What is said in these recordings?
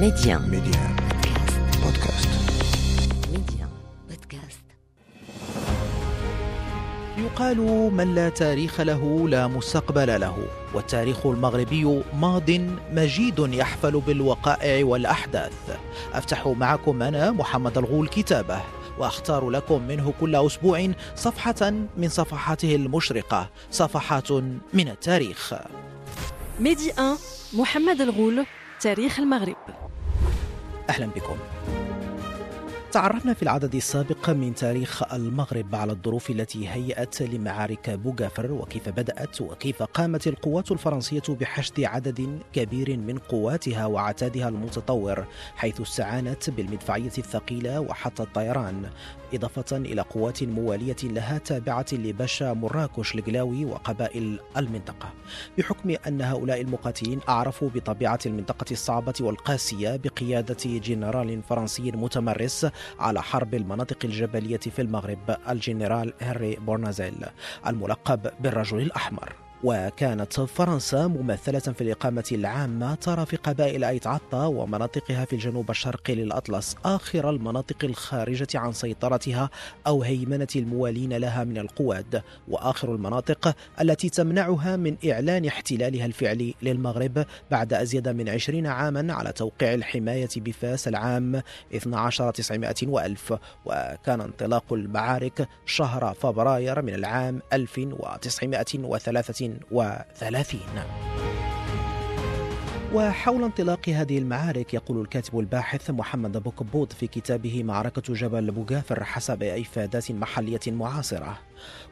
Média. Média. Podcast. Média. Podcast. يقال من لا تاريخ له لا مستقبل له والتاريخ المغربي ماض مجيد يحفل بالوقائع والأحداث أفتح معكم أنا محمد الغول كتابه وأختار لكم منه كل أسبوع صفحة من صفحاته المشرقة صفحات من التاريخ ميدي 1 محمد الغول تاريخ المغرب أهلا بكم. تعرفنا في العدد السابق من تاريخ المغرب على الظروف التي هيأت لمعارك بوغافر وكيف بدأت وكيف قامت القوات الفرنسية بحشد عدد كبير من قواتها وعتادها المتطور حيث استعانت بالمدفعية الثقيلة وحتى الطيران إضافة إلى قوات موالية لها تابعة لباشا مراكش القلاوي وقبائل المنطقة. بحكم أن هؤلاء المقاتلين أعرفوا بطبيعة المنطقة الصعبة والقاسية بقيادة جنرال فرنسي متمرس على حرب المناطق الجبلية في المغرب الجنرال هنري بورنازيل الملقب بالرجل الأحمر. وكانت فرنسا ممثلة في الإقامة العامة ترى في قبائل أيت عطا ومناطقها في الجنوب الشرقي للأطلس آخر المناطق الخارجة عن سيطرتها أو هيمنة الموالين لها من القواد وآخر المناطق التي تمنعها من إعلان احتلالها الفعلي للمغرب بعد أزيد من عشرين عاما على توقيع الحماية بفاس العام 12 900 وألف. وكان انطلاق المعارك شهر فبراير من العام 1933 1930 نعم. وحول انطلاق هذه المعارك يقول الكاتب الباحث محمد بوكبوت في كتابه معركة جبل بوغافر حسب إفادات محلية معاصرة.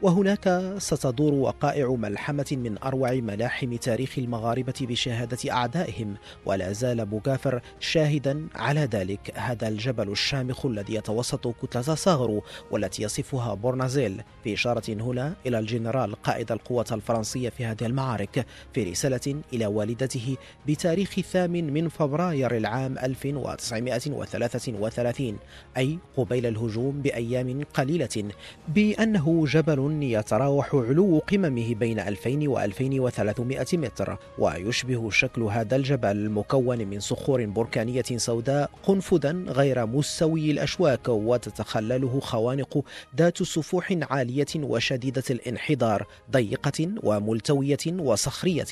وهناك ستدور وقائع ملحمة من أروع ملاحم تاريخ المغاربة بشهادة أعدائهم ولا زال بوغافر شاهدا على ذلك. هذا الجبل الشامخ الذي يتوسط كتلة صاغرو والتي يصفها بورنازيل. في إشارة هنا إلى الجنرال قائد القوات الفرنسية في هذه المعارك في رسالة إلى والدته بتاريخ الثامن من فبراير العام 1933 أي قبيل الهجوم بأيام قليلة بأنه جبل يتراوح علو قممه بين 2000 و 2300 متر ويشبه شكل هذا الجبل المكون من صخور بركانية سوداء قنفذا غير مستوي الأشواك وتتخلله خوانق ذات سفوح عالية وشديدة الانحدار ضيقة وملتوية وصخرية.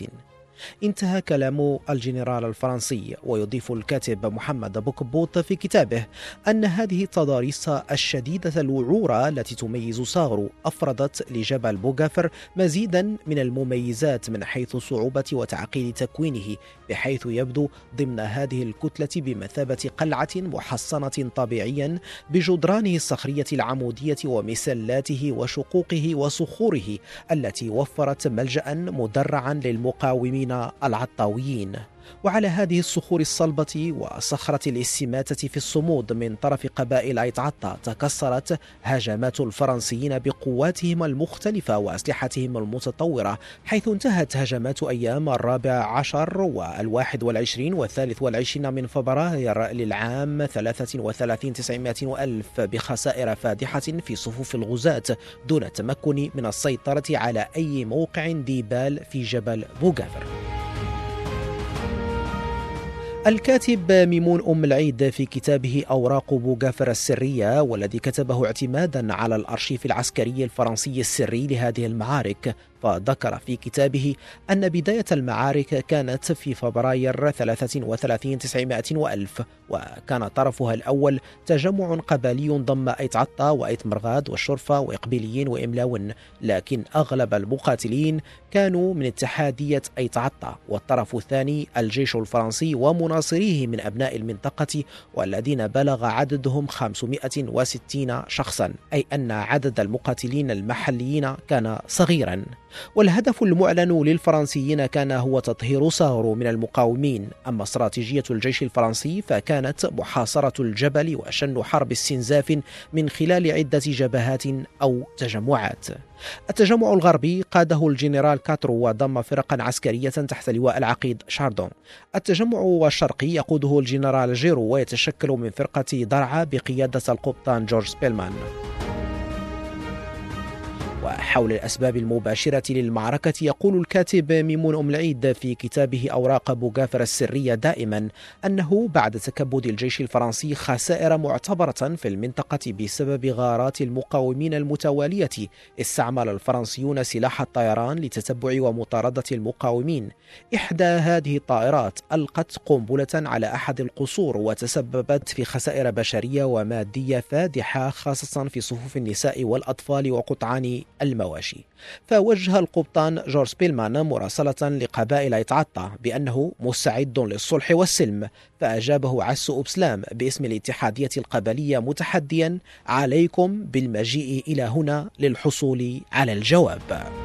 انتهى كلام الجنرال الفرنسي ويضيف الكاتب محمد بوكبوط في كتابه أن هذه التضاريس الشديدة الوعورة التي تميز صاغرو أفردت لجبل بوغافر مزيدا من المميزات من حيث صعوبة وتعقيد تكوينه بحيث يبدو ضمن هذه الكتلة بمثابة قلعة محصنة طبيعيا بجدرانه الصخرية العمودية ومسلاته وشقوقه وصخوره التي وفرت ملجأ مدرعا للمقاومين العطاويين وعلى هذه الصخور الصلبة وصخرة الاستماتة في الصمود من طرف قبائل أيتعطا تكسرت هجمات الفرنسيين بقواتهم المختلفة وأسلحتهم المتطورة حيث انتهت هجمات أيام الرابع عشر والواحد والعشرين والثالث والعشرين من فبراير للعام 33 900 وألف بخسائر فادحة في صفوف الغزاة دون التمكن من السيطرة على أي موقع ذي بال في جبل بوغافر الكاتب ميمون أم العيد في كتابه أوراق بوغافر السرية والذي كتبه اعتمادا على الأرشيف العسكري الفرنسي السري لهذه المعارك. فذكر في كتابه أن بداية المعارك كانت في فبراير 33 900 وألف وكان طرفها الأول تجمع قبلي ضم أيت عطا وأيت مرغاد والشرفة وإقبيليين وإملاون لكن أغلب المقاتلين كانوا من اتحادية أيت عطا والطرف الثاني الجيش الفرنسي ومناصريه من أبناء المنطقة والذين بلغ عددهم 560 شخصا أي أن عدد المقاتلين المحليين كان صغيرا. والهدف المعلن للفرنسيين كان هو تطهير صاغرو من المقاومين. أما استراتيجية الجيش الفرنسي فكانت محاصرة الجبل وشن حرب استنزاف من خلال عدة جبهات أو تجمعات. التجمع الغربي قاده الجنرال كاترو وضم فرقا عسكرية تحت لواء العقيد شاردون. التجمع الشرقي يقوده الجنرال جيرو ويتشكل من فرقة درعا بقيادة القبطان جورج بيلمان وحول الأسباب المباشرة للمعركة يقول الكاتب ميمون أم العيد في كتابه أوراق بوغافر السرية دائما أنه بعد تكبد الجيش الفرنسي خسائر معتبرة في المنطقة بسبب غارات المقاومين المتوالية استعمل الفرنسيون سلاح الطيران لتتبع ومطاردة المقاومين. إحدى هذه الطائرات ألقت قنبلة على أحد القصور وتسببت في خسائر بشرية ومادية فادحة خاصة في صفوف النساء والأطفال وقطعان المواشي. فوجه القبطان جورج بيلمان مراسلة لقبائل إتعطى بأنه مستعد للصلح والسلم فأجابه عسو أبسلام باسم الاتحادية القبلية متحديا عليكم بالمجيء إلى هنا للحصول على الجواب.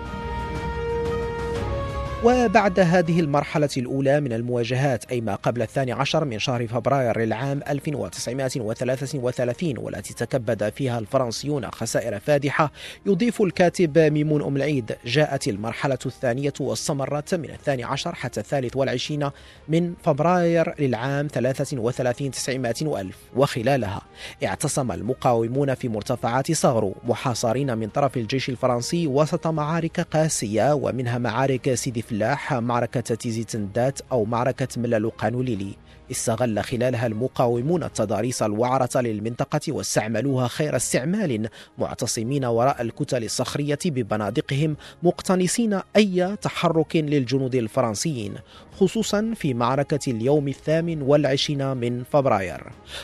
وبعد هذه المرحلة الأولى من المواجهات أي ما قبل الثاني عشر من شهر فبراير للعام 1933 والتي تكبد فيها الفرنسيون خسائر فادحة يضيف الكاتب ميمون أم العيد جاءت المرحلة الثانية واستمرت من الثاني عشر حتى الثالث والعشرين من فبراير للعام 33 900 وألف. وخلالها اعتصم المقاومون في مرتفعات صغرو محاصرين من طرف الجيش الفرنسي وسط معارك قاسية ومنها معارك سيدي فلاح معركة تيزي تندات أو معركة ملالو قانوليلي. استغل خلالها المقاومون التضاريس الوعرة للمنطقة واستعملوها خير استعمال معتصمين وراء الكتل الصخرية ببنادقهم مقتنصين أي تحرك للجنود الفرنسيين خصوصا في معركة اليوم الثامن والعشرين من فبراير.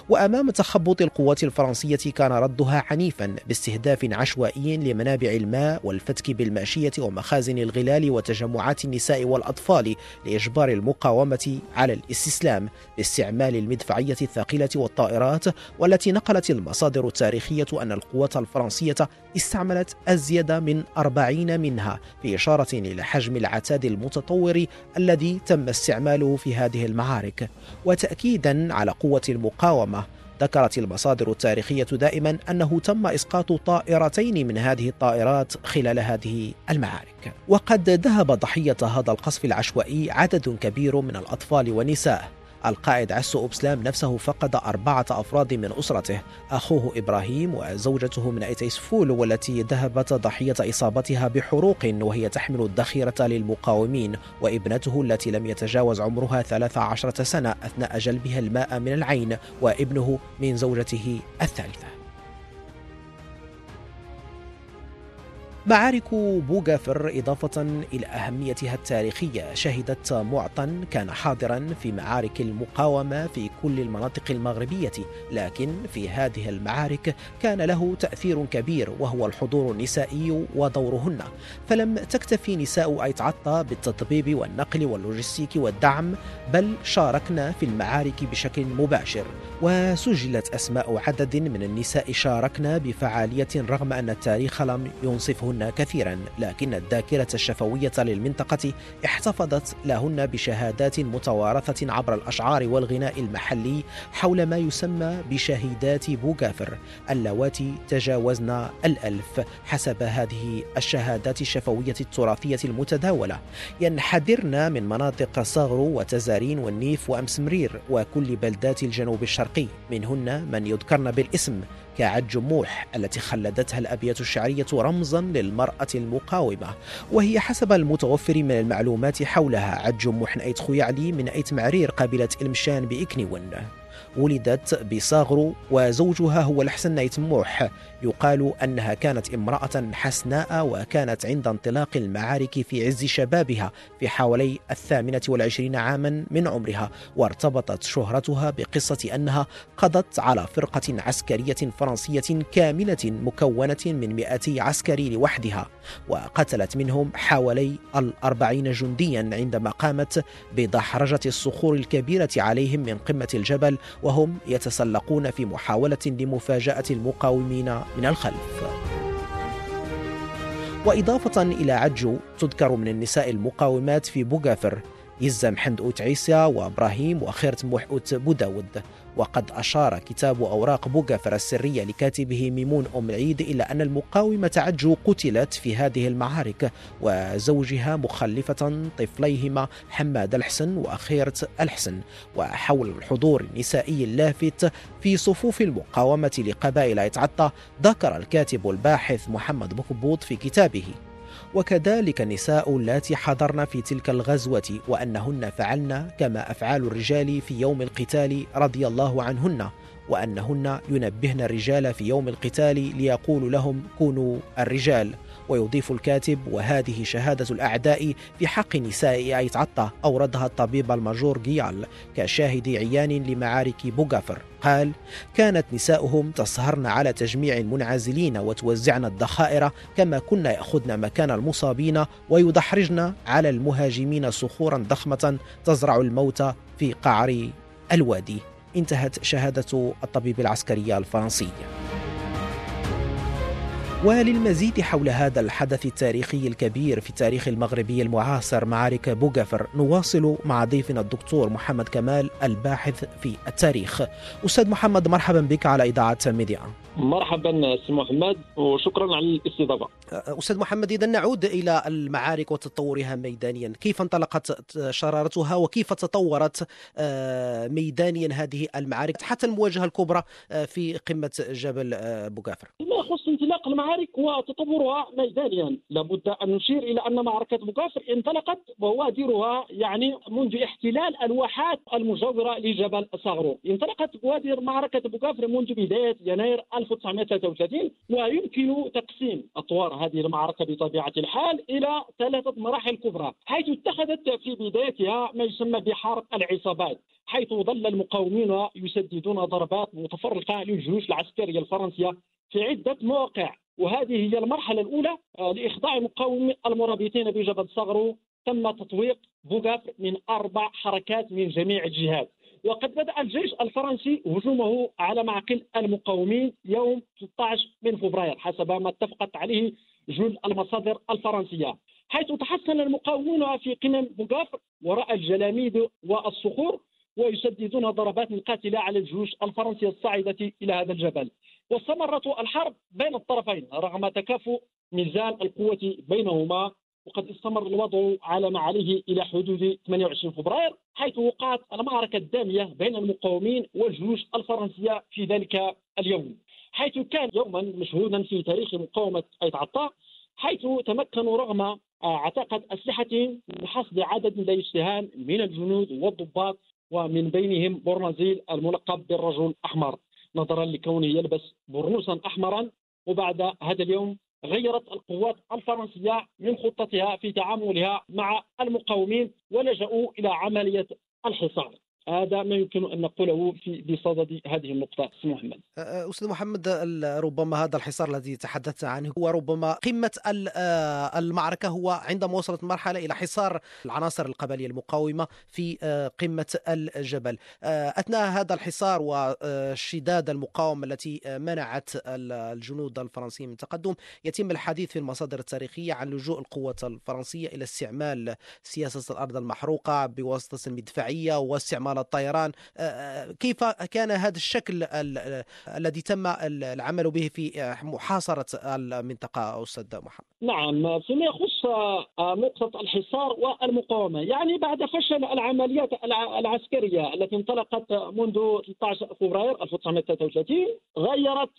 وأمام تخبط القوات الفرنسية كان ردها عنيفا باستهداف عشوائي لمنابع الماء والفتك بالمأشية ومخازن الغلال وتجمعات النساء والأطفال لإجبار المقاومة على الاستسلام. باستعمال المدفعية الثقيلة والطائرات والتي نقلت المصادر التاريخية أن القوات الفرنسية استعملت أزيد من أربعين منها في إشارة إلى حجم العتاد المتطور الذي تم استعماله في هذه المعارك. وتأكيدا على قوة المقاومة ذكرت المصادر التاريخية دائما أنه تم إسقاط طائرتين من هذه الطائرات خلال هذه المعارك. وقد ذهب ضحية هذا القصف العشوائي عدد كبير من الأطفال والنساء القائد عسو أوبسلام نفسه فقد أربعة أفراد من أسرته أخوه إبراهيم وزوجته من أيتيسفول والتي ذهبت ضحية إصابتها بحروق وهي تحمل الذخيرة للمقاومين وابنته التي لم يتجاوز عمرها 13 سنة أثناء جلبها الماء من العين وابنه من زوجته الثالثة. معارك بوغافر إضافة إلى أهميتها التاريخية. شهدت معطا كان حاضرا في معارك المقاومة في كل المناطق المغربية لكن في هذه المعارك كان له تأثير كبير وهو الحضور النسائي ودورهن. فلم تكتفي نساء أيتعطى بالتطبيب والنقل واللوجستيك والدعم بل شاركنا في المعارك بشكل مباشر. وسجلت أسماء عدد من النساء شاركنا بفعالية رغم أن التاريخ لم ينصفه لهن كثيرا لكن الذاكرة الشفوية للمنطقة احتفظت لهن بشهادات متوارثة عبر الأشعار والغناء المحلي حول ما يسمى بشهيدات بوغافر اللواتي تجاوزن الألف حسب هذه الشهادات الشفوية التراثية المتداولة. ينحدرن من مناطق صغرو وتزارين والنيف وأمسمرير وكل بلدات الجنوب الشرقي منهن من يذكرن بالاسم كعد جموح التي خلدتها الأبيات الشعرية رمزا للمرأة المقاومة وهي حسب المتوفر من المعلومات حولها عد جموح نأيت خويعلي من أيت معرير قبيلة إلمشان بإكنيون. ولدت بصاغرو وزوجها هو الحسن نيتموح يقال أنها كانت امرأة حسناء وكانت عند انطلاق المعارك في عز شبابها في حوالي الثامنة والعشرين عاما من عمرها وارتبطت شهرتها بقصة أنها قضت على فرقة عسكرية فرنسية كاملة مكونة من 200 عسكري لوحدها وقتلت منهم حوالي الأربعين جنديا عندما قامت بدحرجة الصخور الكبيرة عليهم من قمة الجبل وهم يتسلقون في محاولة لمفاجأة المقاومين من الخلف. وإضافة إلى عجو تذكر من النساء المقاومات في بوغافر يزام حند أوت عيسى وإبراهيم وخيرت موح أوت بوداود وقد أشار كتاب أوراق بوغافر السرية لكاتبه ميمون أم العيد إلى أن المقاومة عجو قتلت في هذه المعارك وزوجها مخلفة طفليهما حماد الحسن وخيرة الحسن وحول الحضور النسائي اللافت في صفوف المقاومة لقبائل يتعطى ذكر الكاتب الباحث محمد بكبوط في كتابه. وكذلك النساء اللاتي حضرن في تلك الغزوة وأنهن فعلن كما أفعال الرجال في يوم القتال رضي الله عنهن وأنهن ينبهن الرجال في يوم القتال ليقول لهم كونوا الرجال. ويضيف الكاتب وهذه شهادة الأعداء في حق نساء أيتعطى أوردها الطبيب الماجور جيال كشاهد عيان لمعارك بوغافر. قال كانت نساؤهم تسهرن على تجميع المنعزلين وتوزعن الذخائر كما كنا يأخذن مكان المصابين ويدحرجن على المهاجمين صخورا ضخمة تزرع الموت في قعر الوادي. انتهت شهادة الطبيب العسكري الفرنسي. وللمزيد حول هذا الحدث التاريخي الكبير في التاريخ المغربي المعاصر معارك بوغافر نواصل مع ضيفنا الدكتور محمد كمال الباحث في التاريخ أستاذ محمد مرحبا بك على إذاعة ميديا مرحبا سي محمد وشكرا على الاستضافة. أستاذ محمد اذا نعود إلى المعارك وتطورها ميدانيا، كيف انطلقت شرارتها وكيف تطورت آه، ميدانيا هذه المعارك حتى المواجهة الكبرى آه، في قمة جبل بوغافر؟ ما يخص انطلاق المعارك وتطورها ميدانيا، لابد أن نشير إلى أن معركة بوغافر انطلقت بوادرها يعني منذ احتلال الواحات المجاورة لجبل صاغرو، انطلقت بوادر معركة بوغافر منذ بداية يناير 1933 ويمكن تقسيم أطوار هذه المعركة بطبيعة الحال إلى ثلاثة مراحل كبرى حيث اتخذت في بدايتها ما يسمى بحرب العصابات حيث ظل المقاومين يسددون ضربات متفرقة للجيوش العسكرية الفرنسية في عدة مواقع. وهذه هي المرحلة الأولى آه، لإخضاع المقاومين المرابطين بجبل صغرو. تم تطويق بوغاف من أربع حركات من جميع الجهات. وقد بدأ الجيش الفرنسي هجومه على معقل المقاومين يوم 16 من فبراير حسب ما اتفقت عليه جل المصادر الفرنسية. حيث تحصن المقاومون في قمم بوغاف وراء الجلاميد والصخور ويسددون ضربات قاتلة على الجيوش الفرنسية الصاعدة إلى هذا الجبل. واستمرت الحرب بين الطرفين رغم تكافؤ ميزان القوة بينهما وقد استمر الوضع على ما عليه إلى حدود 28 فبراير حيث وقعت المعركة الدامية بين المقاومين والجيوش الفرنسية في ذلك اليوم. حيث كان يوما مشهودا في تاريخ مقاومة أيت عطاء حيث تمكنوا رغم عتاقه اسلحتهم من حصد عدد لا يستهان من الجنود والضباط ومن بينهم بورنازيل الملقب بالرجل الأحمر. نظرا لكونه يلبس برنوسا احمرا وبعد هذا اليوم غيرت القوات الفرنسية من خطتها في تعاملها مع المقاومين ولجأوا إلى عملية الحصار. هذا ما يمكن أن نقوله في بصدد هذه النقطة أستاذ محمد. أستاذ محمد ربما هذا الحصار الذي تحدثت عنه هو ربما قمة المعركة هو عندما وصلت مرحلة إلى حصار العناصر القبلية المقاومة في قمة الجبل. أثناء هذا الحصار وشداد المقاومة التي منعت الجنود الفرنسيين من التقدم يتم الحديث في المصادر التاريخية عن لجوء القوات الفرنسية إلى استعمال سياسة الأرض المحروقة بواسطة المدفعيه واستعمال على الطيران. آه، آه، كيف كان هذا الشكل الذي تم العمل به في محاصرة المنطقة أستاذ محمد؟ نعم فيما يخص آه، نقطة الحصار والمقاومة. يعني بعد فشل العمليات العسكرية التي انطلقت منذ 13 فبراير 1933 غيرت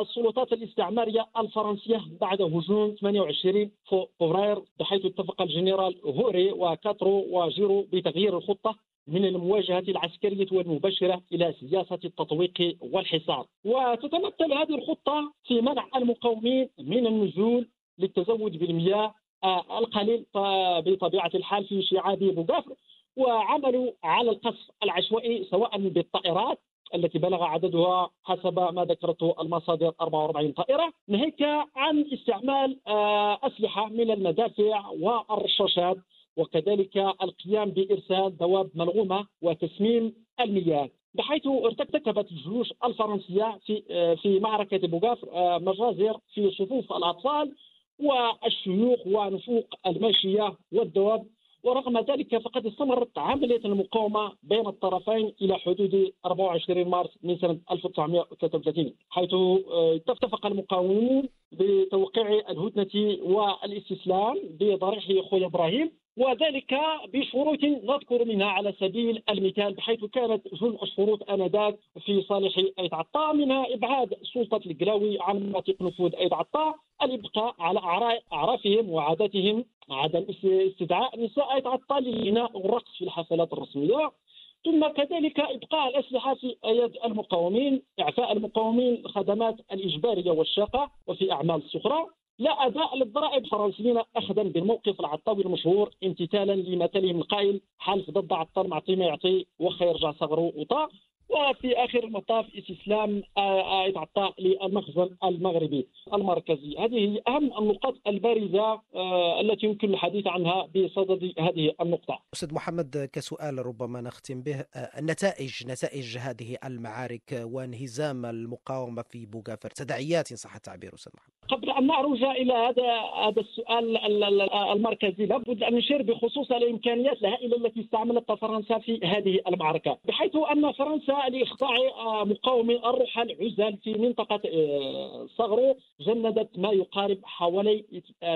السلطات الاستعمارية الفرنسية بعد هجوم 28 فبراير بحيث اتفق الجنرال هوري وكاترو وجيرو بتغيير الخطة. من المواجهة العسكرية والمباشرة إلى سياسة التطويق والحصار. وتتمثل هذه الخطة في منع المقاومين من النزول للتزود بالمياه آه، القليل بطبيعة الحال في شعاب بوغافر وعملوا على القصف العشوائي سواء بالطائرات التي بلغ عددها حسب ما ذكرته المصادر 44 طائرة. ناهيك عن استعمال آه، أسلحة من المدافع والرشاشات وكذلك القيام بإرسال دواب ملغومة وتسميم المياه. بحيث ارتكبت الجيوش الفرنسية في في معركة بوغاف آه، مجازر في صفوف الأطفال والشيوخ ونفوق الماشيه والدواب. ورغم ذلك فقد استمرت عملية المقاومة بين الطرفين إلى حدود 24 مارس من سنة 1933 حيث آه، اتفق المقاومون بتوقيع الهدنة والإستسلام بضريح خويا إبراهيم. وذلك بشروط نذكر منها على سبيل المثال بحيث كانت جل الشروط آنذاك في صالح ايد عطاء منها إبعاد سلطة القلاوي عن مناطق نفوذ ايد عطاء الإبقاء على أعرافهم وعاداتهم عدم استدعاء نساء ايد عطاء للغناء والرقص في الحفلات الرسمية. ثم كذلك إبقاء الأسلحة في أياد المقاومين إعفاء المقاومين الخدمات الإجبارية والشاقة وفي أعمال السخره لا أداء للضرائب. الفرنسيين اخذا بالموقف العطاوي المشهور امتثالا لمثلهم القائل حلف ضد عطار معطي ما يعطي وخا يرجع صغره وطا وفي آخر المطاف استسلام عطاء للمخزن المغربي المركزي. هذه هي أهم النقاط البارزة التي يمكن الحديث عنها بصدد هذه النقطة. أستاذ محمد كسؤال ربما نختم به. النتائج نتائج هذه المعارك وانهزام المقاومة في بوغافر تداعيات ان صح التعبير أستاذ محمد؟ قبل أن نعرج إلى هذا هذا السؤال المركزي لابد أن نشير بخصوص الإمكانيات الهائلة التي استعملتها فرنسا في هذه المعركة. بحيث أن فرنسا لاخضاع آه، مقاومي الرحل عزل في منطقة آه، صغرو جندت ما يقارب حوالي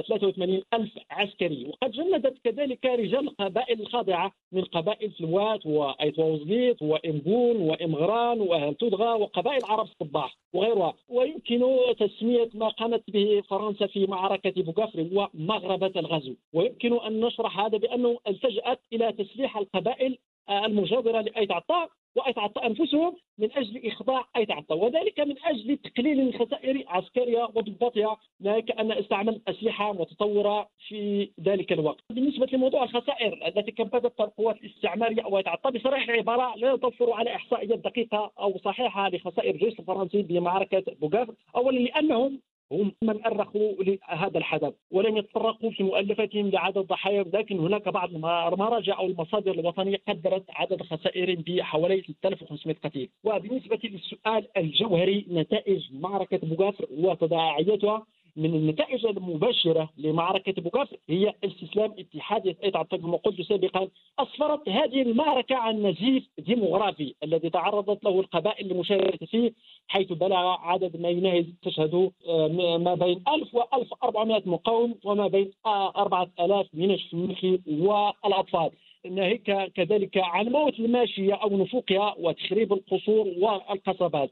83 آه، ألف عسكري. وقد جندت كذلك رجال القبائل الخاضعة من قبائل فلوات وأيتوزغيت وإمبون وإمغران وهلتودغا وقبائل عرب الصباح وغيرها. ويمكن تسمية ما قامت به فرنسا في معركة بوغافر هو مغربة الغزو. ويمكن أن نشرح هذا بأنه التجأت إلى تسليح القبائل المجاورة لأيت عطاء. ويتعطى أنفسهم من أجل إخضاع اي تعطى وذلك من أجل تقليل الخسائر عسكريه وضباطها كأن استعمل اسلحه متطورة في ذلك الوقت. بالنسبة لموضوع الخسائر التي كبدت القوات الاستعمارية أو يتعطى بصريح العبارة لا نتوفر على احصائيات دقيقة أو صحيحة لخسائر الجيش الفرنسي بمعركة بوغاف اولا لأنهم هم من أرخوا لهذا الحدث ولم يتطرقوا في مؤلفتهم لعدد ضحايا لكن هناك بعض المراجع أو المصادر الوطنية قدرت عدد خسائر بحوالي 6500 قتيل. وبالنسبة للسؤال الجوهري نتائج معركة بوغافر وتداعياتها من النتائج المباشرة لمعركة بوكافر هي استسلام اتحاد أيت عطا كما قلت سابقا. أسفرت هذه المعركة عن نزيف ديموغرافي الذي تعرضت له القبائل للمشاركه فيه حيث بلغ عدد ما يناهز تشهد آه، ما بين 1000 و 1400 مقاوم وما بين 4000 من الشيوخ والأطفال. ناهيك كذلك عن موت الماشية أو نفوقها وتخريب القصور والقصبات.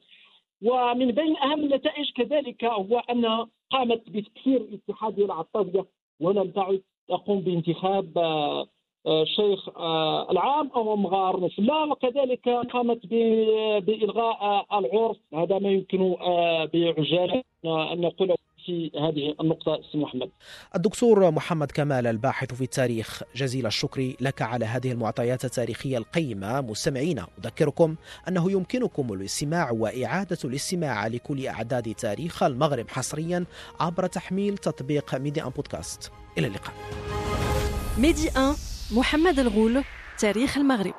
ومن بين أهم النتائج كذلك هو أن قامت بتكسير الاتحاديه العطاريه ولم تعد تقوم بانتخاب الشيخ آه، آه، العام أو مغار نفلا وكذلك قامت بإلغاء العرس. هذا ما يمكن آه، بعجالة أن نقوله. في هذه النقطة سي محمد. الدكتور محمد كمال الباحث في التاريخ جزيل الشكر لك على هذه المعطيات التاريخية القيمة. مستمعينا أذكركم أنه يمكنكم الاستماع وإعادة الاستماع لكل أعداد تاريخ المغرب حصريا عبر تحميل تطبيق Medi1 Podcast. إلى اللقاء. Medi1 محمد الغول تاريخ المغرب.